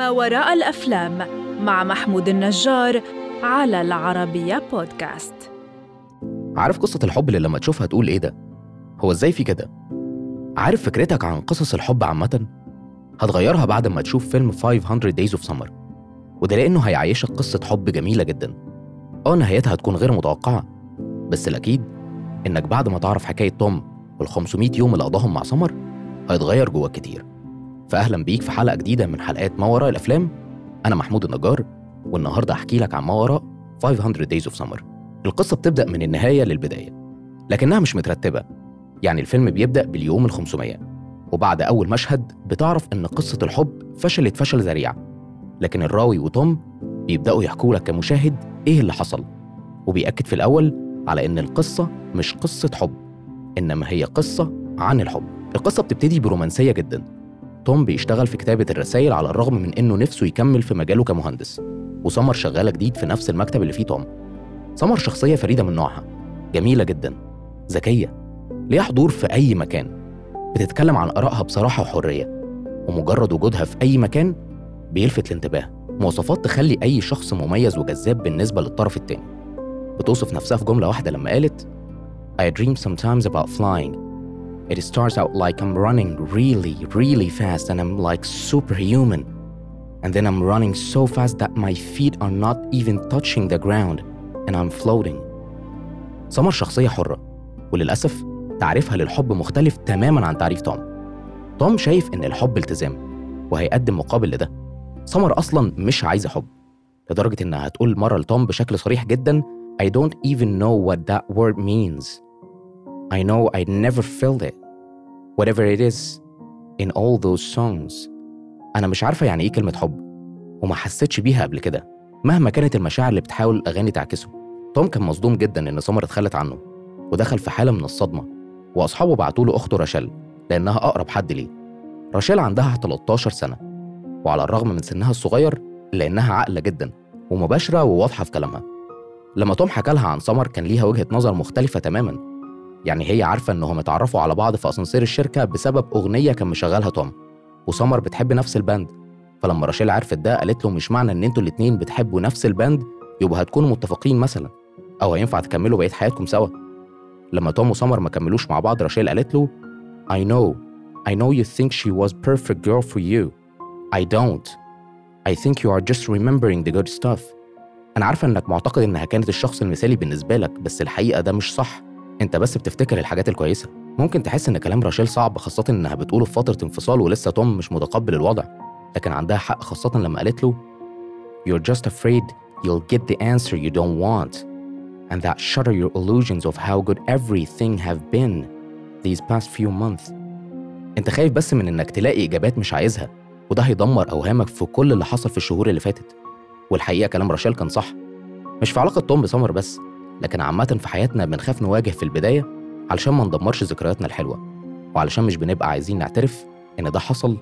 ما وراء الأفلام مع محمود النجار على العربية بودكاست عارف قصة الحب اللي لما تشوفها تقول إيه ده؟ هو إزاي في كده؟ عارف فكرتك عن قصص الحب عامة؟ هتغيرها بعد ما تشوف فيلم 500 Days of Summer وده لأنه هيعيشك قصة حب جميلة جدا آه نهايتها هتكون غير متوقعة بس الأكيد إنك بعد ما تعرف حكاية توم وال 500 يوم اللي قضاهم مع سمر هيتغير جواك كتير فأهلا بيك في حلقة جديدة من حلقات ما وراء الأفلام. أنا محمود النجار والنهاردة هحكي لك عن ما وراء 500 Days of Summer. القصة بتبدأ من النهاية للبداية لكنها مش مترتبة. يعني الفيلم بيبدأ باليوم ال 500 وبعد أول مشهد بتعرف إن قصة الحب فشلت فشل ذريع. لكن الراوي وتوم بيبدأوا يحكوا لك كمشاهد إيه اللي حصل. وبيأكد في الأول على إن القصة مش قصة حب إنما هي قصة عن الحب. القصة بتبتدي برومانسية جدا. توم بيشتغل في كتابة الرسائل على الرغم من إنه نفسه يكمل في مجاله كمهندس. وسمر شغالة جديد في نفس المكتب اللي فيه توم. سمر شخصية فريدة من نوعها. جميلة جدا. ذكية. ليها حضور في أي مكان. بتتكلم عن آرائها بصراحة وحرية. ومجرد وجودها في أي مكان بيلفت الانتباه. مواصفات تخلي أي شخص مميز وجذاب بالنسبة للطرف التاني. بتوصف نفسها في جملة واحدة لما قالت I dream sometimes about flying. It starts out like I'm running really, really fast and I'm like superhuman. And then I'm running so fast that my feet are not even touching the ground and I'm floating. سمر شخصية حرة وللأسف تعريفها للحب مختلف تماما عن تعريف توم. توم شايف إن الحب التزام وهيقدم مقابل لده. سمر أصلا مش عايزة حب لدرجة إنها هتقول مرة لتوم بشكل صريح جدا I don't even know what that word means. I know I never felt it. Whatever it is in all those songs. أنا مش عارفة يعني إيه كلمة حب وما حسيتش بيها قبل كده مهما كانت المشاعر اللي بتحاول الأغاني تعكسه. توم كان مصدوم جدا إن سمر اتخلت عنه ودخل في حالة من الصدمة وأصحابه بعتوا له أخته راشيل لأنها أقرب حد ليه. راشيل عندها 13 سنة وعلى الرغم من سنها الصغير إلا إنها عاقلة جدا ومباشرة وواضحة في كلامها. لما توم حكى لها عن سمر كان ليها وجهة نظر مختلفة تماما يعني هي عارفة إنهم اتعرفوا على بعض في أسانسير الشركة بسبب أغنية كان مشغلها توم. وسمر بتحب نفس ال band فلما راشيل عرفت ده قالت له مش معنى إن أنتوا الاتنين بتحبوا نفس ال band يبقى هتكونوا متفقين مثلا. أو هينفع تكملوا بقية حياتكم سوا؟ لما توم وسمر ما كملوش مع بعض راشيل قالت له I know. I know you think she was perfect girl for you. I don't. I think you are just remembering the good stuff. أنا عارفة إنك معتقد إنها كانت الشخص المثالي بالنسبة لك بس الحقيقة ده مش صح. انت بس بتفتكر الحاجات الكويسة. ممكن تحس إن كلام راشيل صعب خاصة إنها بتقوله في فترة انفصال ولسه توم مش متقبل الوضع. لكن عندها حق خاصة لما قالت له You're just afraid you'll get the answer you don't want and that shatter your illusions of how good everything have been these past few months. انت خايف بس من إنك تلاقي إجابات مش عايزها وده هيدمر أوهامك في كل اللي حصل في الشهور اللي فاتت. والحقيقة كلام راشيل كان صح. مش في علاقة توم بسمر بس لكن عامة في حياتنا بنخاف نواجه في البداية علشان ما ندمرش ذكرياتنا الحلوة وعلشان مش بنبقى عايزين نعترف إن ده حصل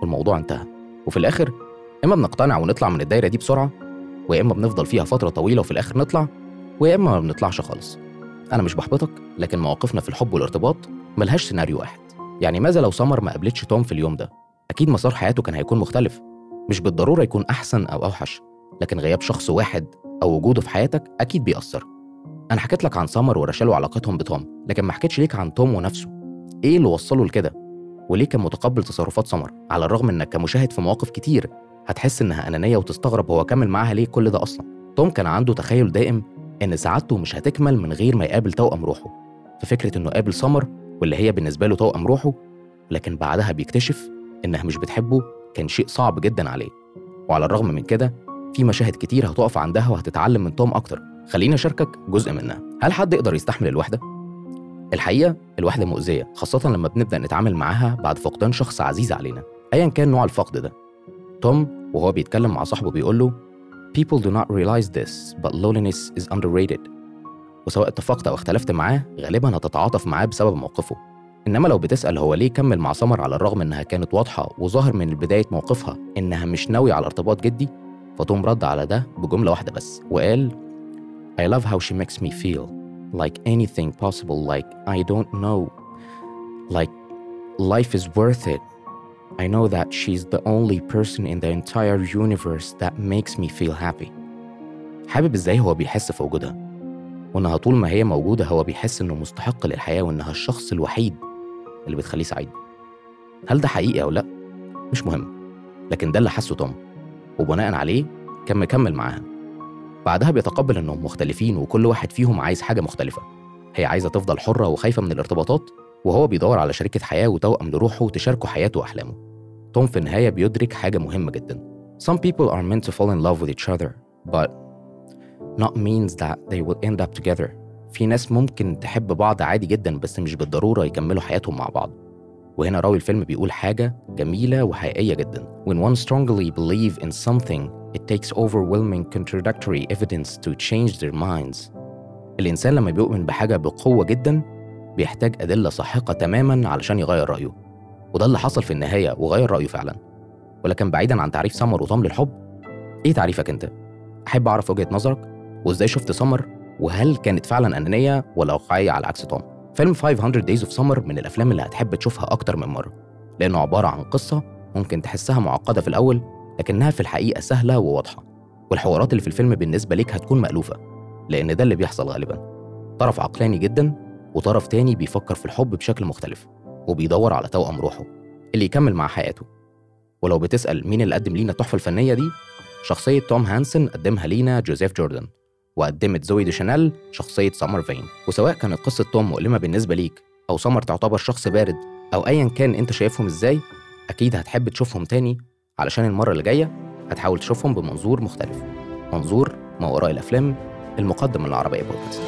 والموضوع انتهى. وفي الآخر إما بنقتنع ونطلع من الدايرة دي بسرعة ويا إما بنفضل فيها فترة طويلة وفي الآخر نطلع ويا إما ما بنطلعش خالص. أنا مش بحبطك لكن مواقفنا في الحب والارتباط ملهاش سيناريو واحد. يعني ماذا لو سمر ما قابلتش توم في اليوم ده؟ أكيد مسار حياته كان هيكون مختلف. مش بالضرورة يكون أحسن أو أوحش لكن غياب شخص واحد أو وجوده في حياتك أكيد بيأثر. أنا حكيت لك عن سمر ورشال وعلاقتهم بتوم لكن ما حكيتش ليك عن توم ونفسه. إيه اللي وصله لكده؟ وليه كان متقبل تصرفات سمر؟ على الرغم إنك كمشاهد في مواقف كتير هتحس إنها أنانية وتستغرب هو كمل معاها ليه كل ده أصلا. توم كان عنده تخيل دائم إن سعادته مش هتكمل من غير ما يقابل توأم روحه. ففكرة إنه قابل سمر واللي هي بالنسبة له توأم روحه لكن بعدها بيكتشف إنها مش بتحبه كان شيء صعب جدا عليه. وعلى الرغم من كده في مشاهد كتير هتقف عندها وهتتعلم من توم أكتر. خليني أشاركك جزء منها. هل حد يقدر يستحمل الوحدة؟ الحقيقة الوحدة مؤذية خاصة لما بنبدأ نتعامل معاها بعد فقدان شخص عزيز علينا. أيا كان نوع الفقد ده. توم وهو بيتكلم مع صاحبه بيقول له People do not realize this but loneliness is underrated. وسواء اتفقت أو اختلفت معاه غالبا هتتعاطف معاه بسبب موقفه. إنما لو بتسأل هو ليه كمل مع سمر على الرغم إنها كانت واضحة وظاهر من بداية موقفها إنها مش ناوية على ارتباط جدي؟ فتوم رد على ده بجملة واحدة بس وقال I love how she makes me feel like anything possible like I don't know. Like life is worth it. I know that she's the only person in the entire universe that makes me feel happy. حابب إزاي هو بيحس في وجودها وأنها طول ما هي موجودة هو بيحس إنه مستحق للحياة وإنها الشخص الوحيد اللي بتخليه سعيد. هل ده حقيقي أو لأ؟ مش مهم. لكن ده اللي حسه توم. وبناء عليه كان مكمل معاها. بعدها بيتقبل انهم مختلفين وكل واحد فيهم عايز حاجة مختلفة. هي عايزة تفضل حرة وخايفة من الارتباطات وهو بيدور على شريكة حياة وتوأم لروحه تشاركه حياته وأحلامه. توم في النهاية بيدرك حاجة مهمة جدا. Some people are meant to fall in love with each other but not means that they will end up together. في ناس ممكن تحب بعض عادي جدا بس مش بالضرورة يكملوا حياتهم مع بعض. وهنا راوي الفيلم بيقول حاجة جميلة وحقيقية جدا. When one strongly believe in something it takes overwhelming contradictory evidence to change their minds. الإنسان لما بيؤمن بحاجة بقوة جدا بيحتاج أدلة ساحقة تماما علشان يغير رأيه. وده اللي حصل في النهاية وغير رأيه فعلا. ولكن بعيدا عن تعريف سمر وطم للحب إيه تعريفك أنت؟ أحب أعرف وجهة نظرك وإزاي شفت سمر وهل كانت فعلا أنانية ولا واقعية على عكس توم؟ فيلم 500 Days of Summer من الأفلام اللي هتحب تشوفها أكتر من مرة. لأنه عبارة عن قصة ممكن تحسها معقدة في الأول لكنها في الحقيقة سهلة وواضحة والحوارات اللي في الفيلم بالنسبة ليك هتكون مألوفة لأن ده اللي بيحصل غالبا. طرف عقلاني جدا وطرف تاني بيفكر في الحب بشكل مختلف وبيدور على توأم روحه اللي يكمل مع حياته. ولو بتسأل مين اللي قدم لينا التحفة الفنية دي شخصية توم هانسن قدمها لينا جوزيف جوردن وقدمت زوي دي شانيل شخصية سمر فين. وسواء كانت قصة توم مؤلمة بالنسبة ليك أو سمر تعتبر شخص بارد أو أيا كان أنت شايفهم إزاي أكيد هتحب تشوفهم تاني علشان المرة اللي جاية هتحاول تشوفهم بمنظور مختلف. منظور ما وراء الأفلام المقدم من العربية بودكاست.